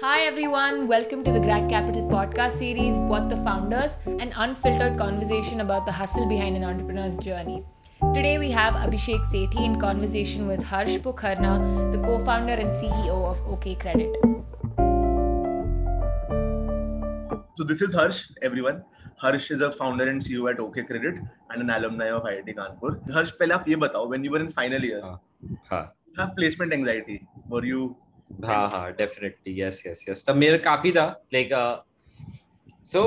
Hi everyone, welcome to the Grad Capital podcast series, What the Founders, an unfiltered conversation about the hustle behind an entrepreneur's journey. Today we have Abhishek Sethi in conversation with Harsh Pokharna, the co-founder and CEO of OK Credit. So this is Harsh, everyone. Harsh is a founder and CEO at OK Credit and an alumni of IIT Kanpur. Harsh, पहले आप ये बताओ, when you were in final year, हाँ, हाँ. you have placement anxiety. Were you हाँ हाँ definitely yes yes yes तब मेरा काफ़ी था लाइक सो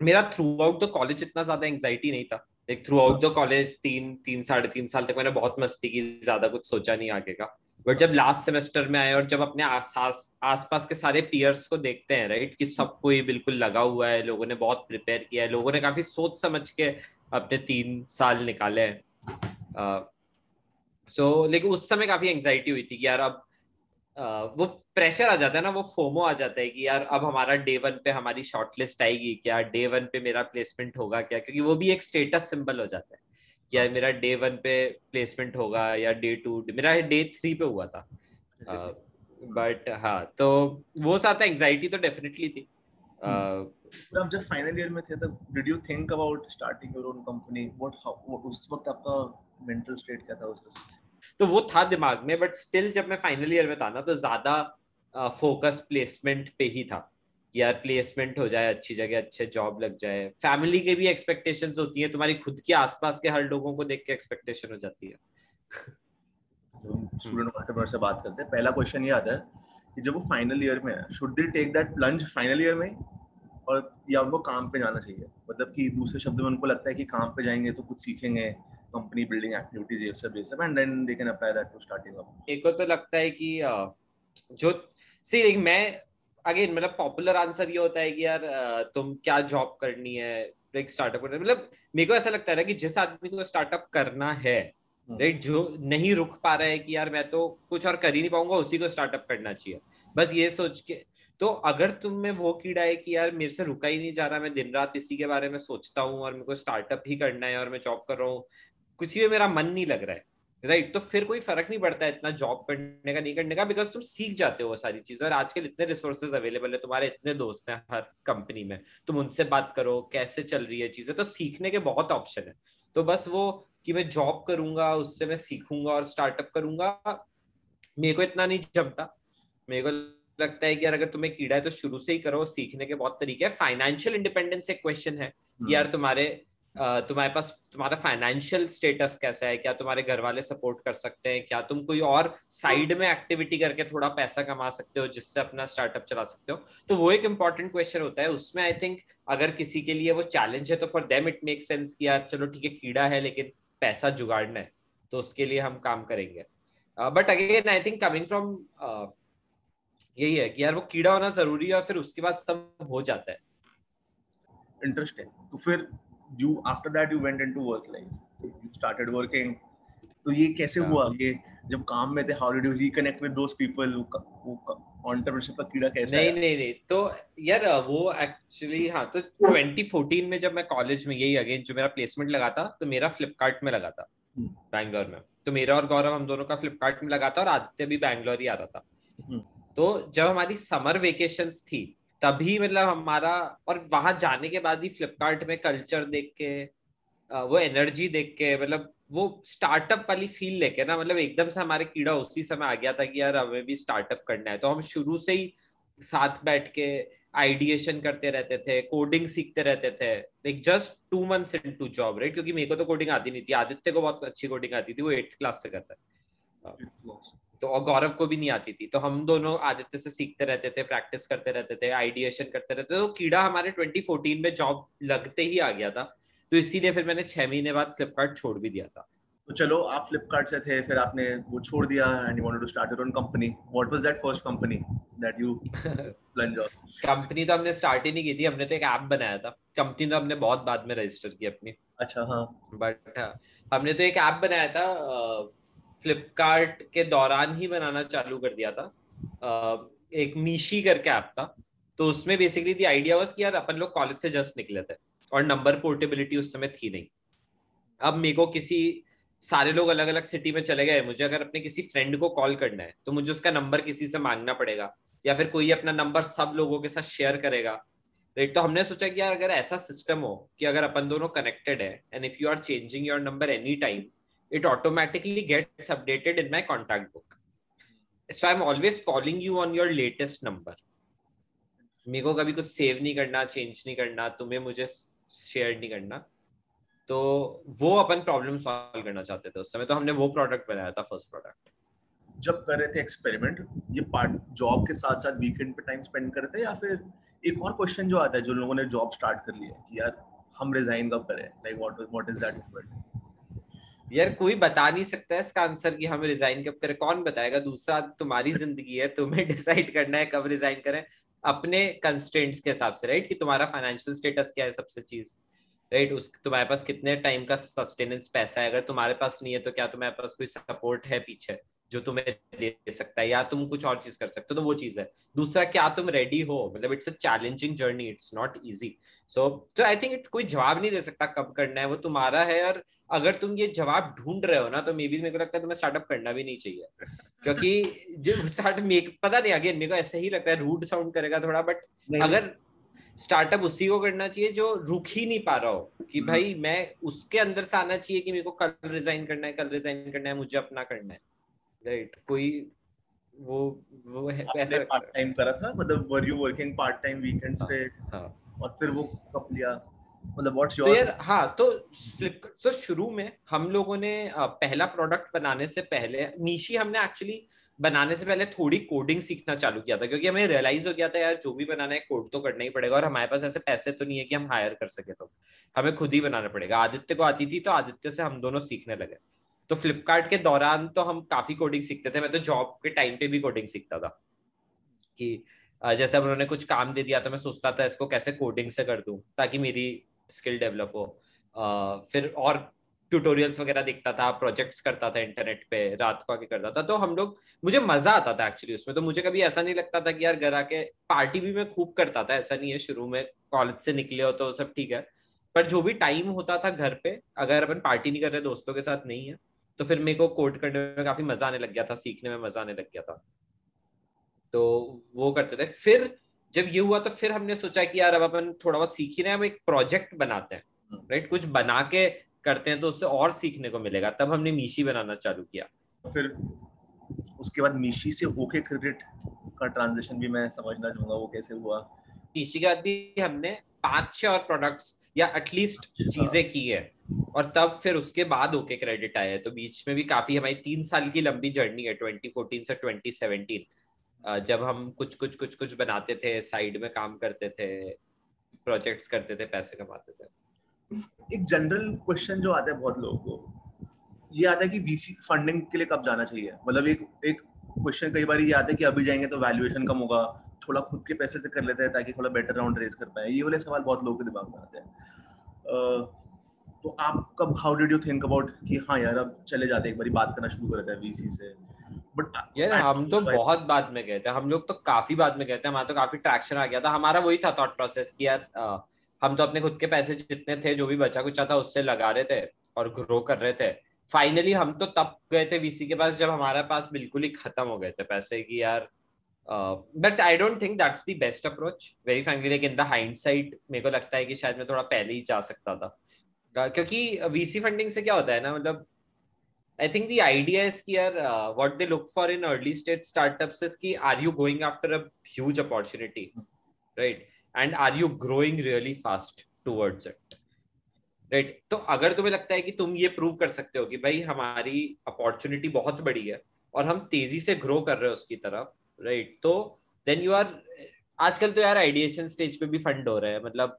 मेरा थ्रू आउट द कॉलेज इतना ज़्यादा एंजाइटी नहीं था. Like throughout the college तीन तीन साढ़े तीन साल तक मैंने बहुत मस्ती की ज़्यादा कुछ सोचा नहीं आगे का. बट जब लास्ट सेमेस्टर में आए और जब अपने आस आसपास के सारे पियर्स को देखते हैं राइट कि सब कोई बिल्कुल लगा हुआ है लोगों ने बहुत प्रिपेयर किया है लोगों ने काफ़ी सोच समझ के अपने तीन साल निकाले हैं. सो लेकिन उस समय काफ़ी एंजाइटी हुई थी कि यार अब वो प्रेशर आ जाता है ना वो फोमो आ जाता है कि यार अब हमारा डे वन पे हमारी शॉर्टलिस्ट आएगी क्या? डे वन पे मेरा प्लेसमेंट होगा क्या? क्योंकि वो भी एक स्टेटस सिंबल हो जाता है कि यार मेरा डे वन पे प्लेसमेंट होगा या डे टू मेरा डे थ्री पे हुआ था। बट uh, हाँ तो वो साथ एंजाइटी तो डेफिनेटली थी। uh, जब फाइनल ईयर में थे तब did you think about starting your own company what उस वक्त आपका मेंटल स्टेट क्या था उस वक्त तो वो था दिमाग में बट स्टिल जब मैं फाइनल ईयर में था ना तो ज़्यादा फोकस प्लेसमेंट पे ही था यार प्लेसमेंट हो जाए, अच्छी जगह, अच्छे जॉब लग जाए। फैमिली के भी एक्सपेक्टेशन होती है, तुम्हारी खुद के आसपास के हर लोगों को देख के एक्सपेक्टेशन हो जाती है। स्टूडेंट एंटरप्रेन्योर से बात करते हैं। पहला क्वेश्चन ये आता है कि जब वो फाइनल ईयर में है should they take that plunge final year में? और या उनको काम पे जाना चाहिए? मतलब कि दूसरे शब्द में उनको लगता है कि काम पे जाएँगे तो कुछ सीखेंगे कंपनी बिल्डिंग एक्टिविटीज़ ये सब ये सब and then they can apply that to starting up एक को तो लगता है कि जो सी लाइक मैं अगेन मतलब पॉपुलर आंसर ये होता है कि यार तुम क्या जॉब करनी है लाइक स्टार्टअप करना मतलब मेरे को ऐसा लगता है ना कि जिस आदमी को स्टार्टअप करना है राइट हम्म। जो नहीं रुक पा रहा है कि यार मैं तो कुछ और कर ही नहीं पाऊँगा उसी को स्टार्टअप करना चाहिए। बस ये सोच के तो अगर तुम में वो कीड़ा है कि यार मेरे से रुका ही नहीं जा रहा मैं दिन रात इसी के बारे में सोचता हूँ और मेरे को स्टार्टअप ही करना है और मैं जॉब कर रहा हूँ किसी में मेरा मन नहीं लग रहा है राइट right? तो फिर कोई फ़र्क नहीं पड़ता है इतना जॉब करने का नहीं करने का बिकॉज़ तुम सीख जाते हो सारी चीज़ें और आजकल इतने रिसोर्सेज अवेलेबल है तुम्हारे इतने दोस्त हैं हर कंपनी में तुम उनसे बात करो कैसे चल रही है चीज़ें तो सीखने के बहुत ऑप्शन है तो बस वो कि मैं जॉब करूँगा उससे मैं सीखूँगा और स्टार्टअप करूँगा मेरे को इतना नहीं जमता मेरे को लगता है कि यार अगर तुम्हें कीड़ा है तो शुरू से ही करो सीखने के बहुत तरीके हैं फाइनेंशियल इंडिपेंडेंस एक क्वेश्चन है यार हम्म। तुम्हारे तुम्हारे पास, तुम्हारा फाइनेंशियल स्टेटस कैसा है? क्या तुम्हारे घर वाले सपोर्ट कर सकते हैं? क्या तुम कोई और साइड में एक्टिविटी करके थोड़ा पैसा कमा सकते हो जिससे अपना स्टार्टअप चला सकते हो? तो वो एक इंपॉर्टेंट क्वेश्चन होता है। उसमें आई थिंक अगर किसी के लिए वो चैलेंज है तो for them it make sense कि यार, चलो ठीक है, कीड़ा है, लेकिन पैसा जुगाड़ना है तो उसके लिए हम काम करेंगे। But again I think coming from यही है कि यार, वो कीड़ा होना ज़रूरी है और फिर उसके बाद सब हो जाता है। इंटरेस्टिंग तो फिर you after that you went into work life you started working तो ये कैसे yeah. हुआ ये जब काम में थे how did you reconnect with those people entrepreneurship का कीड़ा कैसे नहीं नहीं नहीं तो यार वो एक्चुअली हाँ तो 2014 में जब मैं कॉलेज में यही अगेन जो मेरा प्लेसमेंट लगा था तो मेरा फ्लिपकार्ट में लगा था बैंगलोर hmm. में तो मेरा और गौरव हम दोनों का फ्लिपकार्ट में लगा था और आदित्य भी बैंगलोर ही आ रहा था hmm. तो जब हमारी समर वेकेशंस थी तभी मतलब हमारा, और वहाँ जाने के बाद ही फ्लिपकार्ट में कल्चर देख के वो एनर्जी देख के मतलब वो स्टार्टअप वाली फील लेके ना मतलब एकदम से हमारे कीड़ा उसी समय आ गया था कि यार हमें भी स्टार्टअप करना है। तो हम शुरू से ही साथ बैठ के आइडिएशन करते रहते थे कोडिंग सीखते रहते थे। Like just two months into job right क्योंकि मेरे को तो कोडिंग आती नहीं थी। आदित्य को बहुत अच्छी कोडिंग आती थी, वो एट्थ क्लास से करता है तो और गौरव को भी नहीं आती थी। तो हम दोनों आदित्य से सीखते रहते थे प्रैक्टिस करते रहते थे आइडिएशन करते रहते थे। तो कीड़ा हमारे 2014 में जॉब लगते ही आ गया था। तो इसीलिए फिर मैंने छह महीने बाद फ्लिपकार्ट छोड़ भी दिया था। तो चलो आप फ्लिपकार्ट से थे फिर आपने वो छोड़ दिया and you wanted to start your own company what was that first company that you plunge on company तो हमने स्टार्ट ही नहीं की थी हमने तो एक ऐप बनाया था। कंपनी तो हमने बहुत बाद में रजिस्टर की अपनी। अच्छा हाँ। बट हाँ, हमने तो एक ऐप बनाया था फ्लिपकार्ट के दौरान ही बनाना चालू कर दिया था। एक मीशी करके ऐप था। तो उसमें बेसिकली दी आइडिया वाज कि यार अपन लोग कॉलेज से जस्ट निकले थे और नंबर पोर्टेबिलिटी उस समय थी नहीं। अब मेरे को किसी, सारे लोग अलग अलग सिटी में चले गए। मुझे अगर अपने किसी फ्रेंड को कॉल करना है तो मुझे उसका नंबर किसी से मांगना पड़ेगा या फिर कोई अपना नंबर सब लोगों के साथ शेयर करेगा। राइट तो हमने सोचा कि यार अगर ऐसा सिस्टम हो कि अगर अपन दोनों कनेक्टेड है and if you are changing your number any time automatically gets updated in my contact book so I am always calling you on your latest number मेरे को कभी कुछ सेव नहीं करना चेंज नहीं करना, तुम्हें मुझे शेयर नहीं करना। तो वो अपन प्रॉब्लम सॉल्व करना चाहते थे उस समय। तो हमने वो प्रोडक्ट बनाया था फ़र्स्ट प्रोडक्ट जब कर रहे थे एक्सपेरिमेंट ये पार्ट जॉब के साथ साथ वीकेंड पे टाइम स्पेंड कर रहे थे या फिर एक और क्वेश्चन जो आता है जो लोगों ने जॉब स्टार्ट कर लिया कि यार, हम रिजाइन कब करें? Like what what is that यार कोई बता नहीं सकता इसका आंसर कि हम रिजाइन कब करें? कौन बताएगा? दूसरा, तुम्हारी ज़िंदगी है, तुम्हें डिसाइड करना है कब रिजाइन करें। अपने कंस्टेंट्स के हिसाब से राइट कि तुम्हारा फाइनेंशियल स्टेटस क्या है सबसे चीज़ राइट उस, तुम्हारे पास कितने टाइम का सस्टेनेंस पैसा है? अगर तुम्हारे पास नहीं है तो क्या तुम्हारे पास कोई सपोर्ट है पीछे? जो तुम्हें दे सकता है या तुम कुछ और चीज़ कर सकते हो तो वो चीज़ है। दूसरा क्या तुम रेडी हो? मतलब it's a challenging journey it's not easy so तो आई थिंक इट्स कोई जवाब नहीं दे सकता कब करना है वो तुम्हारा है और अगर तुम ये जवाब ढूंढ रहे हो ना तो मे बी मेरे को लगता है तुम्हें स्टार्टअप करना भी नहीं चाहिए। क्योंकि जब स्टार्ट मेक पता नहीं अगेन मेरे को ऐसे ही लगता है रूड साउंड करेगा थोड़ा बट अगर स्टार्टअप उसी को करना चाहिए जो रुक ही नहीं पा रहा हो कि हम्म। भाई मैं उसके अंदर से आना चाहिए कि मेरे को कल रिजाइन करना है कल रिजाइन करना है मुझे अपना करना है। राइट कोई वो वो ऐसा पार्ट टाइम करा था? मतलब were you working part time weekends पे? हाँ। और फिर वो कब लिया? मतलब व्हाट्स योर तो यार हाँ तो फ्लिप तो शुरू में हम लोगों ने पहला प्रोडक्ट बनाने से पहले नीशी हमने एक्चुअली बनाने से पहले थोड़ी कोडिंग सीखना चालू किया था क्योंकि हमें रियलाइज़ हो गया था यार जो भी बनाना है कोड तो करना ही पड़ेगा और हमारे पास ऐसे पैसे तो नहीं है कि हम हायर कर सके तो। हमें खुद ही बनाना पड़ेगा। आदित्य को आती थी तो आदित्य से हम दोनों सीखने लगे। तो फ्लिपकार्ट के दौरान तो हम काफ़ी कोडिंग सीखते थे। मैं तो जॉब के टाइम पे भी कोडिंग सीखता था कि जैसे उन्होंने कुछ काम दे दिया तो मैं सोचता था इसको कैसे कोडिंग से कर दूँ ताकि मेरी स्किल डेवलप हो। फिर और ट्यूटोरियल्स वगैरह देखता था प्रोजेक्ट्स करता था इंटरनेट पे, रात को आके करता था। तो हम लोग, मुझे मज़ा आता था एक्चुअली उसमें। तो मुझे कभी ऐसा नहीं लगता था कि यार घर आके पार्टी भी मैं खूब करता था, ऐसा नहीं है शुरू में कॉलेज से निकले हो तो सब ठीक है। पर जो भी टाइम होता था घर पे, अगर अपन पार्टी नहीं कर रहे, दोस्तों के साथ नहीं है तो फिर मेरे को कोड करने में काफ़ी मज़ा आने लग गया था सीखने में मज़ा आने लग गया था। तो वो करते थे। फिर जब ये हुआ तो फिर हमने सोचा कि यार अब अपन थोड़ा बहुत सीख ही रहे हैं हम एक प्रोजेक्ट बनाते हैं। Right hmm. कुछ बना के करते हैं तो उससे और सीखने को मिलेगा। तब हमने मीशी बनाना चालू किया। फिर उसके बाद मीशी से ओके क्रेडिट का ट्रांजेक्शन भी मैं समझना चाहूँगा वो कैसे हुआ? मीशी के बाद भी हमने पाँच छह और प्रोडक्ट्स या एटलीस्ट चीज़ें की है। और तब फिर उसके बाद ओके क्रेडिट आया तो बीच में भी काफ़ी हमारी तीन साल की लंबी जर्नी है 2014 से 2017 जब हम कुछ कुछ कुछ कुछ बनाते थे साइड में काम करते थे प्रोजेक्ट्स करते थे पैसे कमाते थे। एक जनरल क्वेश्चन जो आता है बहुत लोगों को ये आता है कि वीसी फंडिंग के लिए कब जाना चाहिए? मतलब एक एक क्वेश्चन कई बार ये आता है कि अभी जाएँगे तो वैल्यूएशन कम होगा। थोड़ा खुद के पैसे से कर लेते हैं ताकि थोड़ा बेटर राउंड रेस कर पाए। ये वाले सवाल बहुत लोगों के दिमाग में आते हैं। तो आप कब how did you think about कि हाँ यार अब चले जाते एक बार बात करना शुरू कर देते हैं वीसी से। बट यार हम तो बहुत बाद में गए थे। हम लोग तो काफ़ी बाद में गए थे। हमारा तो काफ़ी ट्रैक्शन आ गया था। हमारा वही था थॉट प्रोसेस कि यार हम तो अपने खुद के पैसे जितने थे जो भी बचा कुछ था उससे लगा रहे थे और ग्रो कर रहे थे। फाइनली हम तो तब गए थे वीसी के पास जब हमारे पास बिल्कुल ही खत्म हो गए थे पैसे की यार but I don't think that's the best approach very frankly like in the hindsight मेरे को लगता है कि शायद मैं थोड़ा पहले ही जा सकता था। क्योंकि वीसी फंडिंग से क्या होता है ना मतलब I think the idea is कि यार what they look for in early stage startups is कि are you going after a huge opportunity right and are you growing really fast towards it right तो अगर तुम्हें लगता है कि तुम ये प्रूव कर सकते हो कि भाई हमारी अपॉर्चुनिटी बहुत बड़ी है और हम तेज़ी से ग्रो कर रहे हो उसकी तरफ़ राइट तो देन यू आर आजकल तो यार आइडिएशन स्टेज पे भी फंड हो रहे हैं मतलब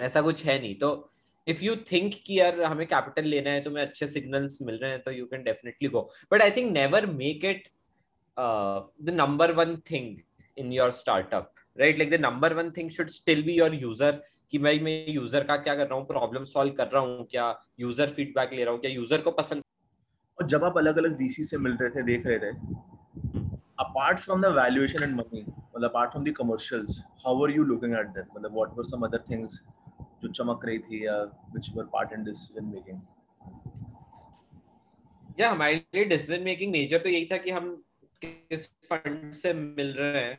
ऐसा कुछ है नहीं। तो इफ़ यू थिंक कि यार हमें कैपिटल लेना है, तुम्हें अच्छे सिग्नल्स मिल रहे हैं तो you can definitely go but I think never make it the number one thing in your startup right like the number one thing should still be your user कि भाई मैं यूज़र का क्या कर रहा हूँ प्रॉब्लम सॉल्व कर रहा हूँ, क्या यूज़र फीडबैक ले रहा हूँ, क्या यूज़र को पसंद और जब आप अलग अलग वीसी से मिल रहे थे, देख रहे थे apart from the valuation and money well apart from the commercials how were you looking at them मतलब what were some other things जो चमक रही थी या which were part in decision making या हमारे लिए डिसीज़न मेकिंग मेजर तो यही था कि हम किस फंड से मिल रहे हैं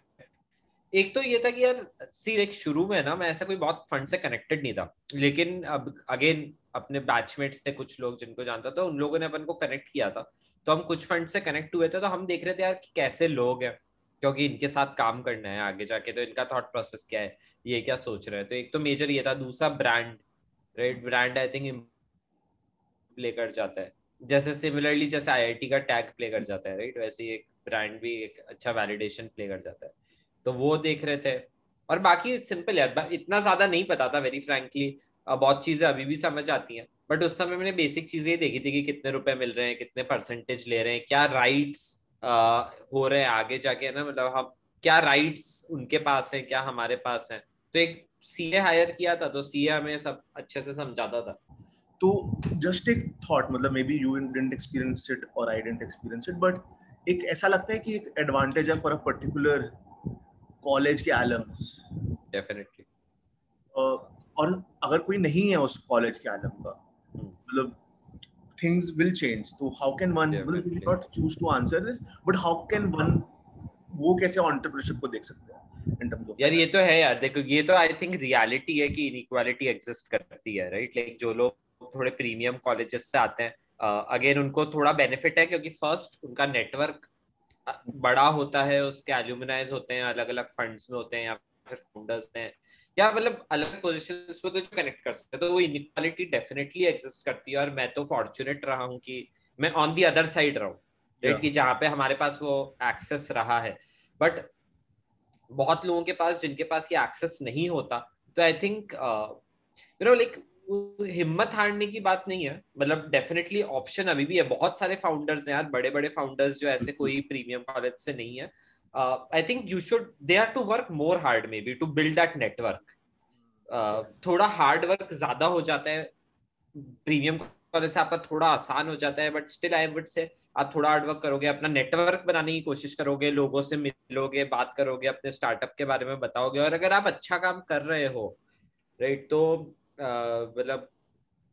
एक तो ये था कि यार सी एक शुरू में ना मैं ऐसा कोई बहुत फंड से कनेक्टेड नहीं था लेकिन अब अगेन अपने बैचमेट्स थे कुछ लोग जिनको जानता था उन लोगों ने अपन को कनेक्ट किया था तो हम कुछ फंड से कनेक्ट हुए थे तो हम देख रहे थे यार कि कैसे लोग हैं, क्योंकि इनके साथ काम करना है आगे जाके तो इनका थॉट प्रोसेस क्या है, ये क्या सोच रहे हैं? तो एक तो मेजर ये था, दूसरा brand right brand I think play कर जाता है। जैसे सिमिलरली जैसे आईआईटी का टैग प्ले कर जाता है राइट वैसे एक ब्रांड भी एक अच्छा वैलिडेशन प्ले कर जाता है। तो वो देख रहे थे। और बाकी सिंपल यार इतना ज़्यादा नहीं पता था वेरी फ्रेंकली बहुत चीज़ें अभी भी समझ आती हैं। बट उस समय मैंने बेसिक चीज़ें ही देखी थी कि कितने रुपए मिल रहे हैं कितने परसेंटेज ले रहे हैं क्या राइट्स हो रहे हैं आगे जाके है ना? मतलब हम क्या राइट्स उनके पास है क्या हमारे पास है? तो एक सीए हायर किया था तो सीए हमें सब अच्छे से समझाता था। तो जस्ट एक थॉट मतलब maybe you didn't experience it और I didn't experience it but एक ऐसा लगता है कि एक एडवांटेज है फॉर अ पर्टिकुलर कॉलेज के एलम्स डेफिनेटली और अगर कोई नहीं है उस कॉलेज के आलम का hmm. मतलब things will change. so how can one yeah, well, we not choose to answer this but how can one वो कैसे एंटरप्रेन्योरशिप को देख सकते हैं यार ये तो है यार देखो ये तो आई थिंक रियलिटी है कि इनइक्वालिटी एग्जिस्ट करती है राइट लाइक जो लोग थोड़े प्रीमियम कॉलेजेस से आते हैं अगेन उनको थोड़ा बेनिफिट है क्योंकि फ़र्स्ट उनका नेटवर्क बड़ा होता है उसके एल्यूमिनाइज होते हैं अलग अलग फंड्स में होते हैं या फिर फाउंडर्स में या मतलब अलग पोजिशन पे तो कनेक्ट कर सकते तो वो इनक्वालिटी डेफिनेटली एग्जिस्ट करती है और मैं तो फॉर्चुनेट रहा हूँ कि मैं ऑन दी अदर साइड रहा हूँ राइट कि जहाँ पे हमारे पास वो एक्सेस रहा है। बट बहुत लोगों के पास जिनके पास ये एक्सेस नहीं होता तो I think you know like हिम्मत हारने की बात नहीं है। मतलब डेफिनेटली ऑप्शन अभी भी है। बहुत सारे फाउंडर्स हैं यार बड़े बड़े फाउंडर्स जो ऐसे कोई प्रीमियम कॉलेज से नहीं है। I think you should they are to work more hard maybe to build that network थोड़ा हार्ड वर्क ज़्यादा हो जाता है। प्रीमियम कॉलेज से आपका थोड़ा आसान हो जाता है but still I would say आप थोड़ा हार्ड वर्क करोगे अपना नेटवर्क बनाने की कोशिश करोगे लोगों से मिलोगे बात करोगे अपने स्टार्टअप के बारे में बताओगे। और अगर आप अच्छा काम कर रहे हो राइट तो मतलब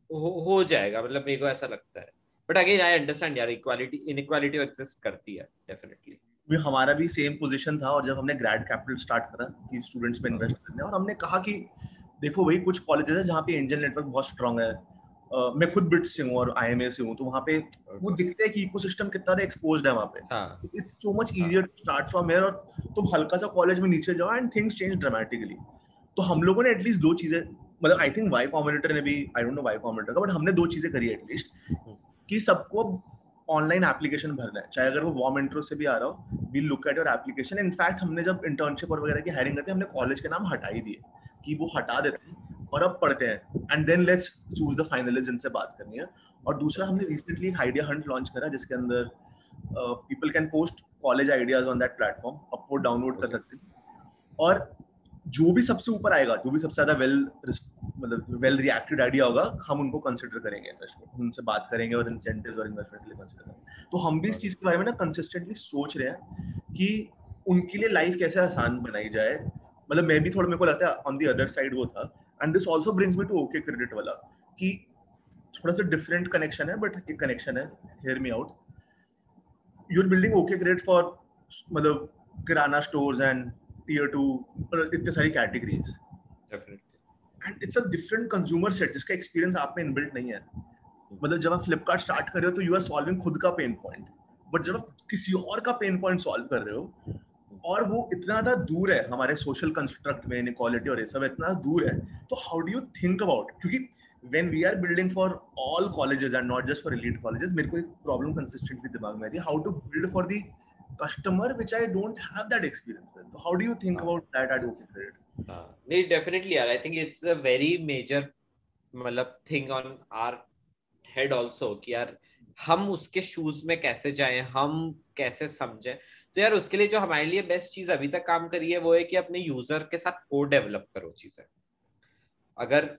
हो, हो जाएगा मतलब मेरे को ऐसा लगता है। बट अगेन आई अंडरस्टैंड यार इक्वालिटी इनइक्वालिटी एग्जिस्ट करती है डेफिनेटली हमारा भी सेम पोजीशन था और जब हमने ग्रेड कैपिटल स्टार्ट करा कि स्टूडेंट्स पे इन्वेस्ट करने और हमने कहा कि देखो भाई कुछ कॉलेजेस है जहाँ पे एंजल नेटवर्क बहुत स्ट्रांग है। Uh, मैं खुद बिट से हूँ और आई से हूँ तो वहाँ पे वो दिखते है कि इकोसिस्टम कितना ज़्यादा एक्सपोज्ड है वहाँ पे। It's so much easier to start from here और तुम हल्का सा कॉलेज में नीचे जाओ एंड थिंग्स चेंज ड्रामेटिकली तो हम लोगों ने एटलीस्ट दो चीज़ें मतलब आई थिंक वाई कॉम्बिनेटर ने भी I don't know Y Combinator का बट हमने दो चीज़ें करी एटलीस्ट कि सबको ऑनलाइन एप्लीकेशन भरना है। चाहे अगर वो वॉर्म इंट्रो से भी आ रहा हो we look at your application in fact हमने जब इंटर्नशिप और वगैरह की हायरिंग करते हैं, हमने कॉलेज के नाम हटा ही दिए कि वो हटा देते हैं और अब पढ़ते हैं। And then let's choose the finalist जिनसे बात करनी है। और दूसरा, हमने रिसेंटली एक आइडिया हंट लॉन्च करा जिसके अंदर people can post college ideas on that platform upload download कर सकते हैं। और जो भी सबसे ऊपर आएगा, जो भी सबसे ज़्यादा वेल मतलब वेल रिएक्टेड आइडिया होगा, हम उनको कंसिडर करेंगे इन्वेस्टमेंट उनसे बात करेंगे और इंसेंटिव्स और इन्वेस्टमेंट के लिए कंसिडर करेंगे। तो हम भी इस चीज़ के बारे में ना कंसिस्टेंटली सोच रहे हैं कि उनके लिए लाइफ कैसे आसान बनाई जाए। मतलब मैं भी थोड़ा मेरे को लगता है ऑन दी अदर साइड वो था। And this also brings me to okay credit वाला, कि थोड़ा सा डिफरेंट कनेक्शन है बट एक कनेक्शन है। Hear me out you are building okay credit for मतलब kirana stores and tier two इतने सारी categories and it's a different consumer set जिसका एक्सपीरियंस आप में इनबिल्ट नहीं है। मतलब जब आप फ्लिपकार्ट स्टार्ट कर रहे हो तो यू आर सॉल्विंग खुद का पेन पॉइंट बट जब आप किसी और का पेन पॉइंट सॉल्व कर रहे हो और वो इतना ज़्यादा दूर है हमारे सोशल कंस्ट्रक्ट में इनक्वालिटी और ये सब इतना दूर है तो how do you think about क्योंकि when we are building for all colleges and not just for elite colleges मेरे को एक प्रॉब्लम कंसिस्टेंटली दिमाग में आती है how to build for the customer which I don't have that experience with. So how do you think about that at Open Credit? Uh, नहीं definitely यार I think it's a very major मतलब thing on our head also कि यार हम उसके shoes में कैसे जाएँ हम कैसे समझें तो यार उसके लिए जो हमारे लिए बेस्ट चीज़ अभी तक काम करी है वो है कि अपने यूज़र के साथ कोड डेवलप करो चीज़ें अगर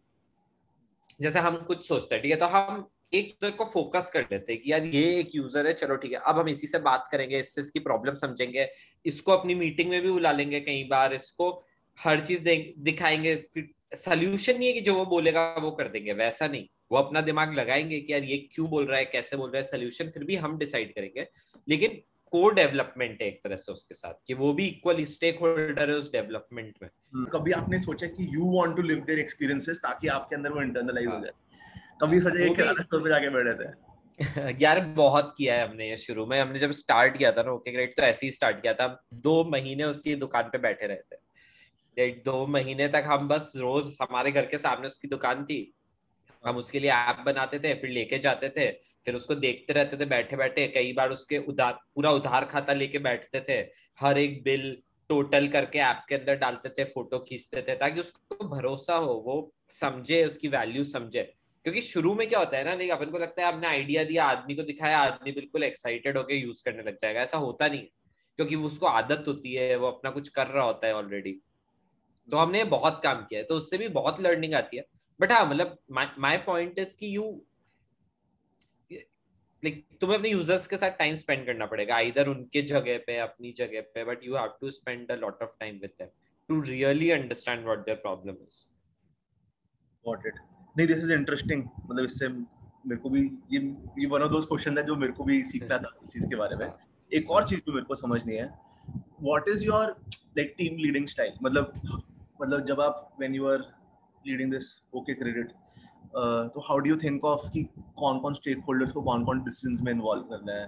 जैसे हम कुछ सोचते हैं ठीक है तो हम एक यूज़र को फोकस कर लेते हैं कि यार ये एक यूज़र है चलो ठीक है अब हम इसी से बात करेंगे इससे इसकी प्रॉब्लम समझेंगे इसको अपनी मीटिंग में भी बुला लेंगे कई बार इसको हर चीज़ दिखाएँगे सोल्यूशन नहीं है कि जो वो बोलेगा वो कर देंगे वैसा नहीं। वो अपना दिमाग लगाएँगे कि यार ये क्यों बोल रहा है कैसे बोल रहा है सोल्यूशन फिर भी हम डिसाइड करेंगे। लेकिन को डेवलपमेंट है एक तरह से उसके साथ कि वो भी इक्वल स्टेक होल्डर है उस डेवलपमेंट में। कभी आपने सोचा कि you want to live their experiences ताकि आपके अंदर वो इंटरनलाइज हो हाँ। जाए? कभी सोचा कि किराना स्टोर पे जाके बैठे थे। यार बहुत किया है हमने ये शुरू में। हमने जब स्टार्ट किया था ना ओके ग्रेट तो ऐसे ही स्टार्ट किया था। दो महीने उसकी दुकान पे बैठे रहते दो महीने तक हम बस रोज हमारे घर के सामने उसकी दुकान थी। हम उसके लिए ऐप बनाते थे फिर लेके जाते थे फिर उसको देखते रहते थे बैठे बैठे कई बार उसके उधार पूरा उधार खाता लेके बैठते थे। हर एक बिल टोटल करके ऐप के अंदर डालते थे फ़ोटो खींचते थे ताकि उसको भरोसा हो वो समझे उसकी वैल्यू समझे। क्योंकि शुरू में क्या होता है ना नहीं अपन को लगता है आपने आइडिया दिया, आदमी को दिखाया, आदमी बिल्कुल एक्साइटेड होकर यूज़ करने लग जाएगा। ऐसा होता नहीं क्योंकि उसको आदत होती है, वो अपना कुछ कर रहा होता है ऑलरेडी तो हमने बहुत काम किया है तो उससे भी बहुत लर्निंग आती है। बट हाँ मतलब माय पॉइंट इज़ कि यू लाइक तुम्हें अपने यूज़र्स के साथ टाइम स्पेंड करना पड़ेगा इधर उनके जगह पे, अपनी जगह पे but you have to spend a lot of time with them to really understand what their problem is got it नहीं दिस इज़ इंटरेस्टिंग मतलब इससे मेरे को भी ये ये वन ऑफ़ दोस क्वेश्चन है जो मेरे को भी सीखना था इस चीज़ के बारे में। एक और चीज़ जो मेरे को समझनी है। What is your like team leading style मतलब मतलब जब आप when you are leading this okay credit तो how do you think of कि कौन कौन स्टेक होल्डर्स को कौन कौन डिसीजंस में इन्वॉल्व करना है?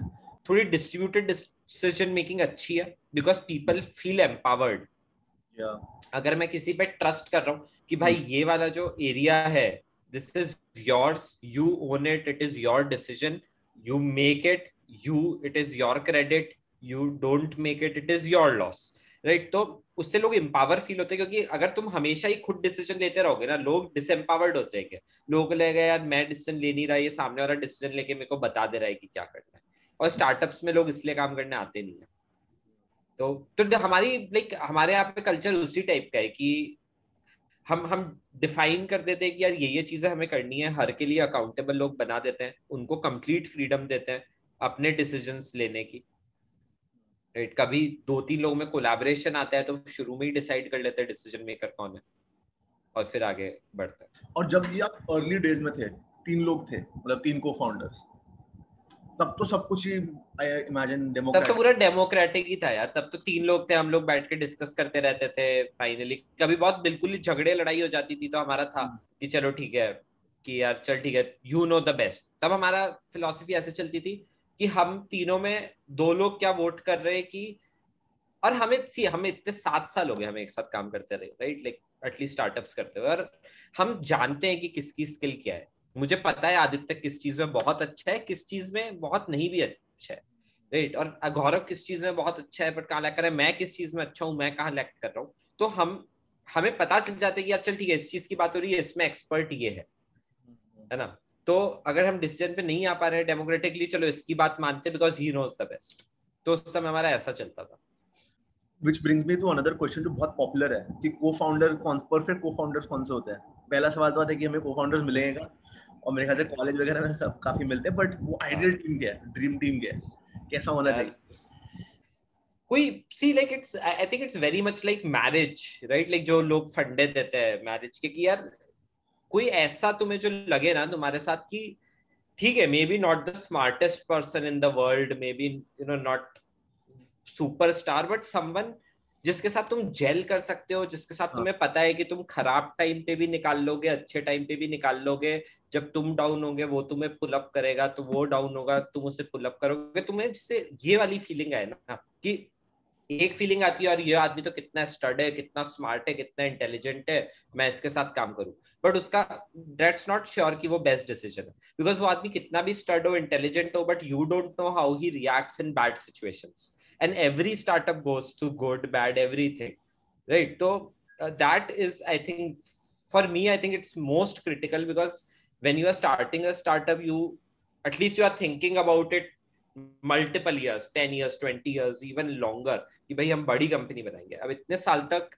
थोड़ी डिस्ट्रीब्यूटेड डिसीज़न मेकिंग अच्छी है बिकॉज़ पीपल फील एम्पावर्ड अगर मैं किसी पे ट्रस्ट कर रहा हूँ कि भाई hmm. ये वाला जो एरिया है this is yours you own it it is your decision you make it you it is your credit you don't make it it is your loss right right? तो उससे लोग एम्पावर फील होते हैं क्योंकि अगर तुम हमेशा ही खुद डिसीज़न लेते रहोगे ना, लोग डिसएम्पावर्ड होते हैं लोगों लगेगा, यार, मैं डिसीज़न ले नहीं रहा, ये सामने वाला डिसीज़न लेके मेरे को बता दे रहा है कि क्या करना है. और स्टार्टअप्स में लोग इसलिए काम करने आते नहीं है। तो तो हमारी लाइक हमारे यहाँ पे कल्चर उसी टाइप का है कि हम हम डिफाइन कर देते हैं कि यार ये ये चीज़ें हमें करनी है, हर के लिए अकाउंटेबल लोग बना देते हैं, उनको कंप्लीट फ्रीडम देते हैं अपने डिसीजंस लेने की। राइट कभी दो तीन लोग में कोलैबोरेशन आता है तो शुरू में ही डिसाइड कर लेते हैं डिसीज़न मेकर कौन है और फिर आगे बढ़ते हैं। और जब ये आप अर्ली डेज़ में थे, तीन लोग थे मतलब तीन को फाउंडर्स तब तो सब कुछ ही इमेजिन तब तो पूरा डेमोक्रेटिक ही था यार। तब तो तीन लोग थे हम लोग बैठ के डिस्कस करते रहते थे फाइनली कभी बहुत बिल्कुल ही झगड़े लड़ाई हो जाती थी तो हमारा था हम्म। कि चलो ठीक है कि यार चल ठीक है यू नो द बेस्ट तब हमारा फिलोसफी ऐसे चलती थी कि हम तीनों में दो लोग क्या वोट कर रहे हैं कि और हमें सी हमें इतने सात साल हो गए हमें एक साथ काम करते रहे राइट लाइक एटलीस्ट स्टार्टअप्स करते हुए। और हम जानते हैं कि किसकी स्किल क्या है। मुझे पता है आदित्य किस चीज़ में बहुत अच्छा है, किस चीज़ में बहुत नहीं भी अच्छा है। राइट और गौरव किस चीज़ में बहुत अच्छा है बट कहाँ लैक कर रहा है? मैं किस चीज़ में अच्छा हूँ, मैं कहाँ लैक कर रहा हूँ? तो हम, हमें पता चल जाता है कि यार चल ठीक है, इस चीज़ की बात हो रही है, इसमें एक्सपर्ट ये है। है ना? तो अगर हम डिसीज़न पे नहीं आ पा रहे डेमोक्रेटिकली चलो इसकी बात मानते because he knows the best तो उस समय हमारा ऐसा चलता था। Which brings me to another question जो बहुत पॉपुलर है, कि को-फाउंडर कौन परफेक्ट को-फाउंडर्स कौन से होते हैं? पहला सवाल तो आता है कि हमें को-फाउंडर्स मिलेंगे और मेरे ख्याल से कॉलेज वगैरह में सब काफ़ी मिलते हैं बट वो आइडियल टीम क्या है? ड्रीम टीम क्या है? कैसा होना चाहिए कोई see like it's I think it's very much like marriage right like जो लोग फंडे देते हैं मैरिज के, कि यार, कोई ऐसा तुम्हें जो लगे ना तुम्हारे साथ कि ठीक है maybe not the smartest person in the world maybe you know not superstar but someone जिसके साथ तुम जेल कर सकते हो जिसके साथ हाँ. तुम्हें पता है कि तुम खराब टाइम पे भी निकाल लोगे अच्छे टाइम पे भी निकाल लोगे जब तुम डाउन होगे वो तुम्हें पुल अप करेगा तो वो डाउन होगा तुम उसे पुल अप करोगे। तुम्हें जिससे ये वाली फीलिंग है ना कि एक फीलिंग आती है और ये आदमी तो कितना स्टड है कितना स्मार्ट है कितना इंटेलिजेंट है मैं इसके साथ काम करूँ। बट उसका डेट्स नॉट श्योर कि वो बेस्ट डिसीज़न है। बिकॉज़ वो आदमी कितना भी स्टड हो इंटेलिजेंट हो but you don't know how he reacts in bad situations and every startup goes to good bad everything right तो that is I think for me I think it's most critical because when you are starting a startup, you, at least you are thinking about it multiple years ten years twenty years even longer कि भाई हम बड़ी company बनाएँगे। अब इतने साल तक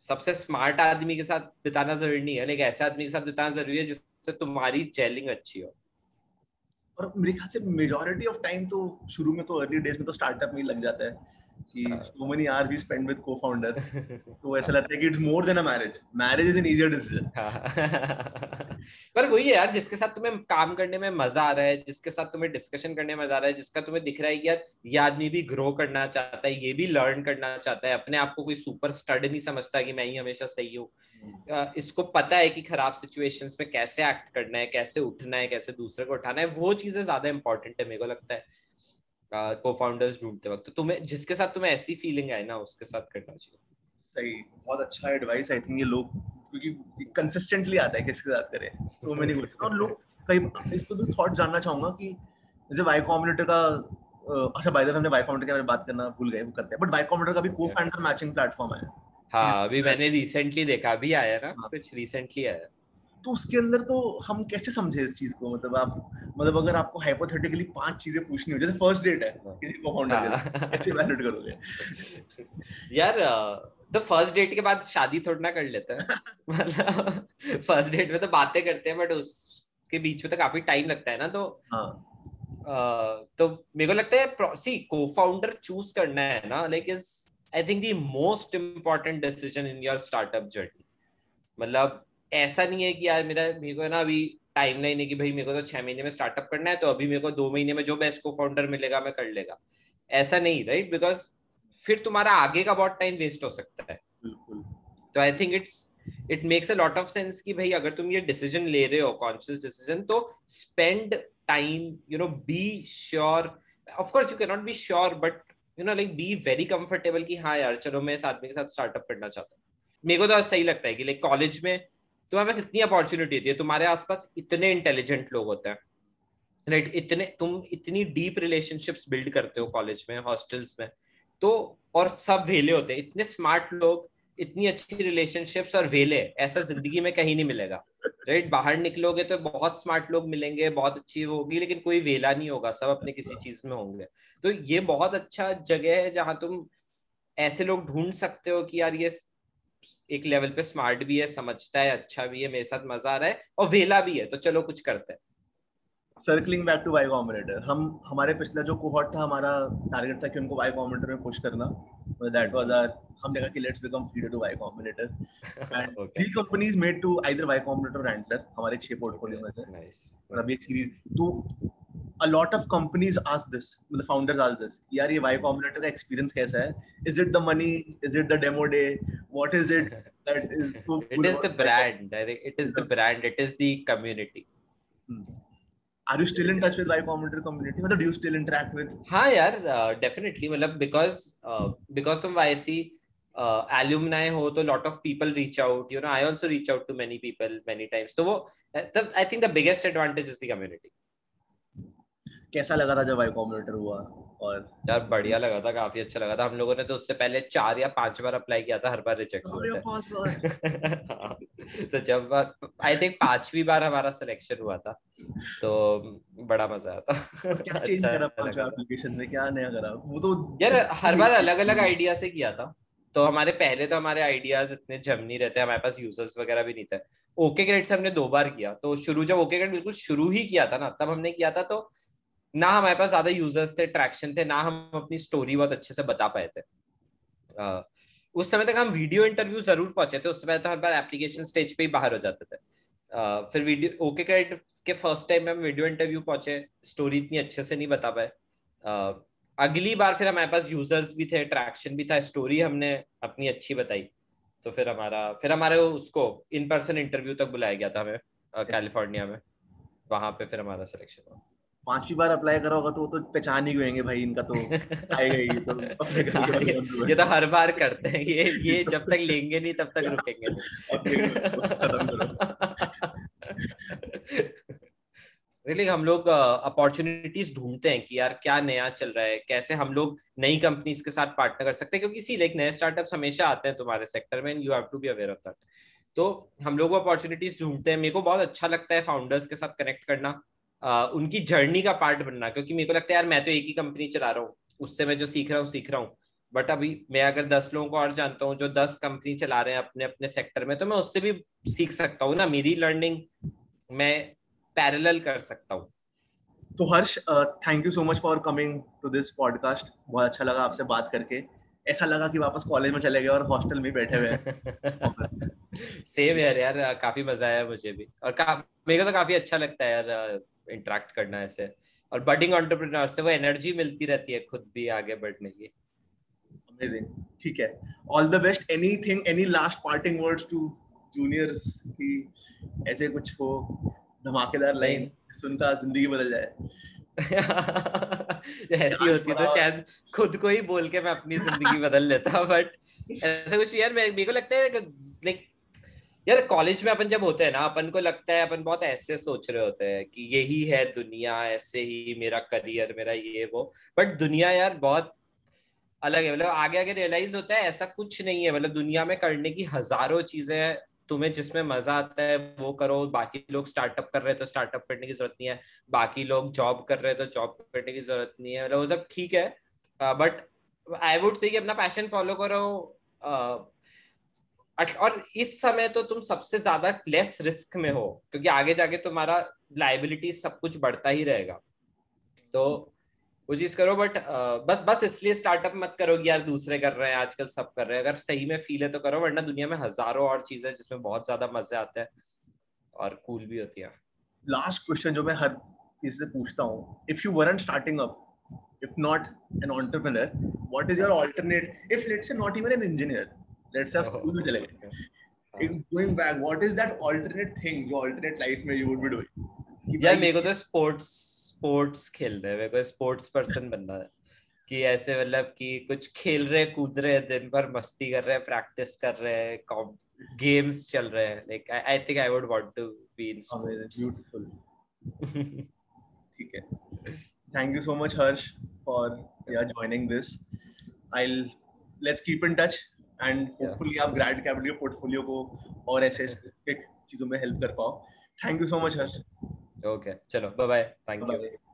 सबसे स्मार्ट आदमी के साथ बिताना ज़रूरी नहीं है। लेकिन ऐसे आदमी के साथ बिताना ज़रूरी है जिससे तुम्हारी जेलिंग अच्छी हो। और मेरे ख्याल से मेजोरिटी ऑफ़ टाइम तो शुरू में तो अर्ली डेज़ में तो स्टार्टअप में ही लग जाता है। कि so many hours we spend with co-founder. तो ऐसा लगता है कि it's more than a marriage. Marriage is an easier decision. पर वही है यार जिसके साथ तुम्हें काम करने में मज़ा आ रहा है जिसके साथ तुम्हें डिस्कशन करने में मज़ा आ रहा है जिसका तुम्हें दिख रहा है कि यार ये आदमी भी ग्रो करना चाहता है ये भी लर्न करना चाहता है अपने आप को कोई सुपर स्टड नहीं समझता कि मैं ही हमेशा सही हूँ। हम्म। इसको पता है कि खराब सिचुएशंस में कैसे एक्ट करना है कैसे उठना है कैसे दूसरे को उठाना है वो चीज़ें ज़्यादा इंपॉर्टेंट है मेरे को लगता है। को फाउंडर्स ढूंढते वक्त। तो तुम्हें जिसके साथ तुम्हें ऐसी फीलिंग आए ना उसके साथ करना चाहिए। सही बहुत अच्छा एडवाइस आई थिंक ये लोग क्योंकि कंसिस्टेंटली आता है किसके साथ करें। सो मेनी क्वेश्चन और लोग कई इस तो भी थॉट जानना चाहूँगा कि जैसे वाई कॉम्बिनेटर का अच्छा बाय द वे हमने वाई कॉम्बिनेटर के बारे में बात करना भूल गए वो करते हैं। बट वाई कॉम्बिनेटर का भी को फाउंडर मैचिंग प्लेटफॉर्म है हाँ अभी मैंने रिसेंटली देखा अभी आया ना हाँ। कुछ रिसेंटली आया। तो उसके अंदर तो हम कैसे समझे इस चीज़ को मतलब आप मतलब अगर आपको हाइपोथेटिकली पाँच चीज़ें पूछनी हो जैसे फ़र्स्ट डेट है हाँ। किसी को फाउंडर हाँ। कैसे इवैल्यूएट करोगे यार तो फ़र्स्ट डेट के बाद शादी थोड़ा ना कर लेते हैं मतलब फ़र्स्ट डेट में तो बातें करते हैं बट उसके बीच में तो काफ़ी टाइम लगता है ना तो हाँ. Uh, तो मेरे को लगता है सी को फाउंडर चूज़ करना है ना like is I think the most important decision in your startup journey मतलब ऐसा नहीं है कि यार मेरा मेरे को ना अभी टाइम लाइन है कि भाई मेरे को तो छह महीने में स्टार्टअप करना है तो अभी मेरे को दो महीने में जो बेस्ट को फाउंडर मिलेगा मैं कर लेगा। ऐसा नहीं राइट बिकॉज़ फिर तुम्हारा आगे का बहुत टाइम वेस्ट हो सकता है। तो I think it's it makes a lot of sense कि भाई अगर तुम ये डिसीज़न ले रहे हो कॉन्शियस डिसीज़न तो spend time you know be sure of course you can not be sure but you know like be very comfortable कि हाँ यार चलो मैं इस आदमी के साथ स्टार्टअप करना चाहता हूँ। मेरे को तो सही लगता है कि लाइक कॉलेज में तुम्हारे पास इतनी अपॉर्चुनिटी होती है, तुम्हारे आसपास इतने इंटेलिजेंट लोग होते हैं राइट right? इतने, तुम इतनी डीप रिलेशनशिप्स बिल्ड करते हो कॉलेज में हॉस्टल्स में तो और सब वेले होते हैं। इतने स्मार्ट लोग, इतनी अच्छी रिलेशनशिप्स और वेले, ऐसा ज़िंदगी में कहीं नहीं मिलेगा राइट बाहर निकलोगे तो बहुत स्मार्ट लोग मिलेंगे, बहुत अच्छी होगी, लेकिन कोई वेला नहीं होगा, सब अपने किसी चीज़ में होंगे। तो ये बहुत अच्छा जगह है जहाँ तुम ऐसे लोग ढूंढ सकते हो कि यार ये एक लेवल पे स्मार्ट भी है, समझता है अच्छा भी है, मेरे साथ मज़ा आ रहा है और वेला भी है तो चलो कुछ करते हैं। Circling back to Y Combinator हम हमारे पिछला जो कोहट था हमारा टारगेट था कि उनको वाई कॉम्बिनेटर में पुश करना। दैट वाज आवर हम देखा कि let's become feeder to Y Combinator and three companies made to either Y Combinator enter हमारे छह पोर्टफोलियो में से। और अभी एक सीरीज़ तो a lot of companies ask this मतलब फाउंडर्स आस्क दिस यार ये वाई कॉम्बिनेटर का एक्सपीरियंस कैसा है? Is it the money is it the demo day what is it that is it is the brand it is the brand it is the community are you still in touch with y combinator community मतलब do you still interact with हाँ यार definitely मतलब because uh, because तुम uh, alumni हो तो lot of people reach out you know I also reach out to many people many times तो वो I think the biggest advantage is the community कैसा लगा था जब आई कॉम्बिनेटर हुआ और यार बढ़िया लगा था काफ़ी अच्छा लगा था। हम लोगों ने तो उससे पहले चार या पाँच बार अप्लाई किया था हर बार रिजेक्ट हुआ था तो जब आई थिंक पांचवी बार हमारा सिलेक्शन हुआ था तो बड़ा मज़ा आया था। क्या चेंज करा पाँच एप्लीकेशन में? क्या नया करा? वो तो यार हर बार अलग अलग आइडिया से किया था। तो हमारे पहले तो हमारे आइडियाज़ इतने जम नहीं रहते हमारे पास यूज़र्स वगैरह भी नहीं थे। ओके ग्रेड से हमने दो बार किया तो शुरू जब ओके ग्रेड बिल्कुल शुरू ही किया था ना तब हमने किया था तो ना हमारे पास ज़्यादा यूज़र्स थे ट्रैक्शन थे ना हम अपनी स्टोरी बहुत अच्छे से बता पाए थे। uh, उस समय तक हम वीडियो इंटरव्यू ज़रूर पहुँचे थे उस समय तो हर बार एप्लीकेशन स्टेज पे ही बाहर हो जाते थे। uh, फिर वीडियो ओके क्रेडिट के फ़र्स्ट टाइम में हम वीडियो इंटरव्यू पहुँचे स्टोरी इतनी अच्छे से नहीं बता पाए। uh, अगली बार फिर हमारे पास यूज़र्स भी थे ट्रैक्शन भी था स्टोरी हमने अपनी अच्छी बताई। तो फिर हमारा फिर हमारे उसको इन पर्सन इंटरव्यू तक बुलाया गया था हमें कैलिफ़ोर्निया में। वहाँ पे फिर हमारा सिलेक्शन हुआ। पांचवी बार अप्लाई करा होगा तो वो तो पहचान ही होंगे भाई इनका तो आएगा ही तो ये, ये तो हर बार करते हैं ये ये जब तक लेंगे नहीं तब तक रुकेंगे रियली हम लोग अपॉर्चुनिटीज़ uh, ढूंढते हैं कि यार क्या नया चल रहा है कैसे हम लोग नई कंपनीज़ के साथ पार्टनर कर सकते हैं क्योंकि सी लाइक नए स्टार्टअप्स हमेशा आते हैं तुम्हारे सेक्टर में you have to be aware of that तो हम लोग अपॉर्चुनिटीज़ ढूंढते हैं मेरे को बहुत अच्छा लगता है फाउंडर्स के साथ कनेक्ट करना। उनकी जर्नी का पार्ट बनना क्योंकि मेरे को लगता है यार मैं तो एक ही कंपनी चला रहा हूँ उससे मैं जो सीख रहा हूँ सीख रहा हूँ। बट अभी मैं अगर दस लोगों को और जानता हूँ जो दस कंपनी चला रहे हैं अपने अपने सेक्टर में तो मैं उससे भी सीख सकता हूँ ना। मेरी लर्निंग मैं पैरेलल कर सकता हूँ। तो Harsh thank you so much for coming to this podcast बहुत अच्छा लगा आपसे बात करके। ऐसा लगा कि वापस कॉलेज में चले गए और हॉस्टल में बैठे हुए सेम यार यार काफ़ी मज़ा आया मुझे भी। और मेरे को तो काफ़ी अच्छा लगता है यार इंटरेक्ट करना ऐसे। और बडिंग एंटरप्रेन्योर से वो एनर्जी मिलती रहती है खुद भी आगे बढ़ने की। अमेजिंग ठीक है। All the best anything any last parting words to juniors की ऐसे कुछ हो धमाकेदार लाइन सुनता ज़िंदगी बदल जाए। ऐसी होती तो शायद खुद को ही बोल के मैं अपनी ज़िंदगी बदल लेता बट ऐसा कुछ यार मेरे को लगता है लाइक यार कॉलेज में अपन जब होते हैं ना, अपन को लगता है, अपन बहुत ऐसे सोच रहे होते हैं कि यही है दुनिया, ऐसे ही मेरा करियर मेरा ये, वो। बट दुनिया यार बहुत अलग है। मतलब आगे आगे रियलाइज़ होता है, ऐसा कुछ नहीं है। मतलब दुनिया में करने की हज़ारों चीज़ें हैं तुम्हें, जिसमें मज़ा आता है, वो करो। बाकी लोग स्टार्टअप कर रहे हैं तो स्टार्टअप करने की ज़रूरत नहीं है। बाकी लोग जॉब कर रहे हैं तो जॉब करने की ज़रूरत नहीं है। मतलब वो सब ठीक है। बट आई वुड से अपना पैशन फॉलो करो। और इस समय तो तुम सबसे ज़्यादा लेस रिस्क में हो क्योंकि आगे जाके तुम्हारा लाइबिलिटी सब कुछ बढ़ता ही रहेगा। तो वो चीज़ करो बट बस बस इसलिए स्टार्टअप मत करो कि यार दूसरे कर रहे हैं आजकल सब कर रहे हैं। अगर सही में फील है तो करो वरना दुनिया में हज़ारों और चीज़ें जिसमें बहुत ज़्यादा मज़े आते हैं और कूल भी होती है। लास्ट क्वेश्चन जो मैं हर किसी से पूछता हूँ if you weren't starting up if not an entrepreneur what is your alternate if let's say not even an let's say school में चले गए going back what is that alternate thing जो alternate life में you would be doing? यार मेरे को तो sports sports खेल रहे मेरे को स्पोर्ट्स पर्सन बनना है। कि ऐसे मतलब कि कुछ खेल रहे कूद रहे दिन भर मस्ती कर रहे हैं प्रैक्टिस कर रहे हैं गेम्स चल रहे हैं। Like I think I would want to be in beautiful ठीक है। Thank you so much Harsh for या joining this i'll let's keep in touch. And hopefully आप ग्रैड कैपिटल पोर्टफोलियो को और ऐसे चीज़ों में हेल्प कर पाओ। Thank you so much Harsh okay चलो बाय बाय थैंक यू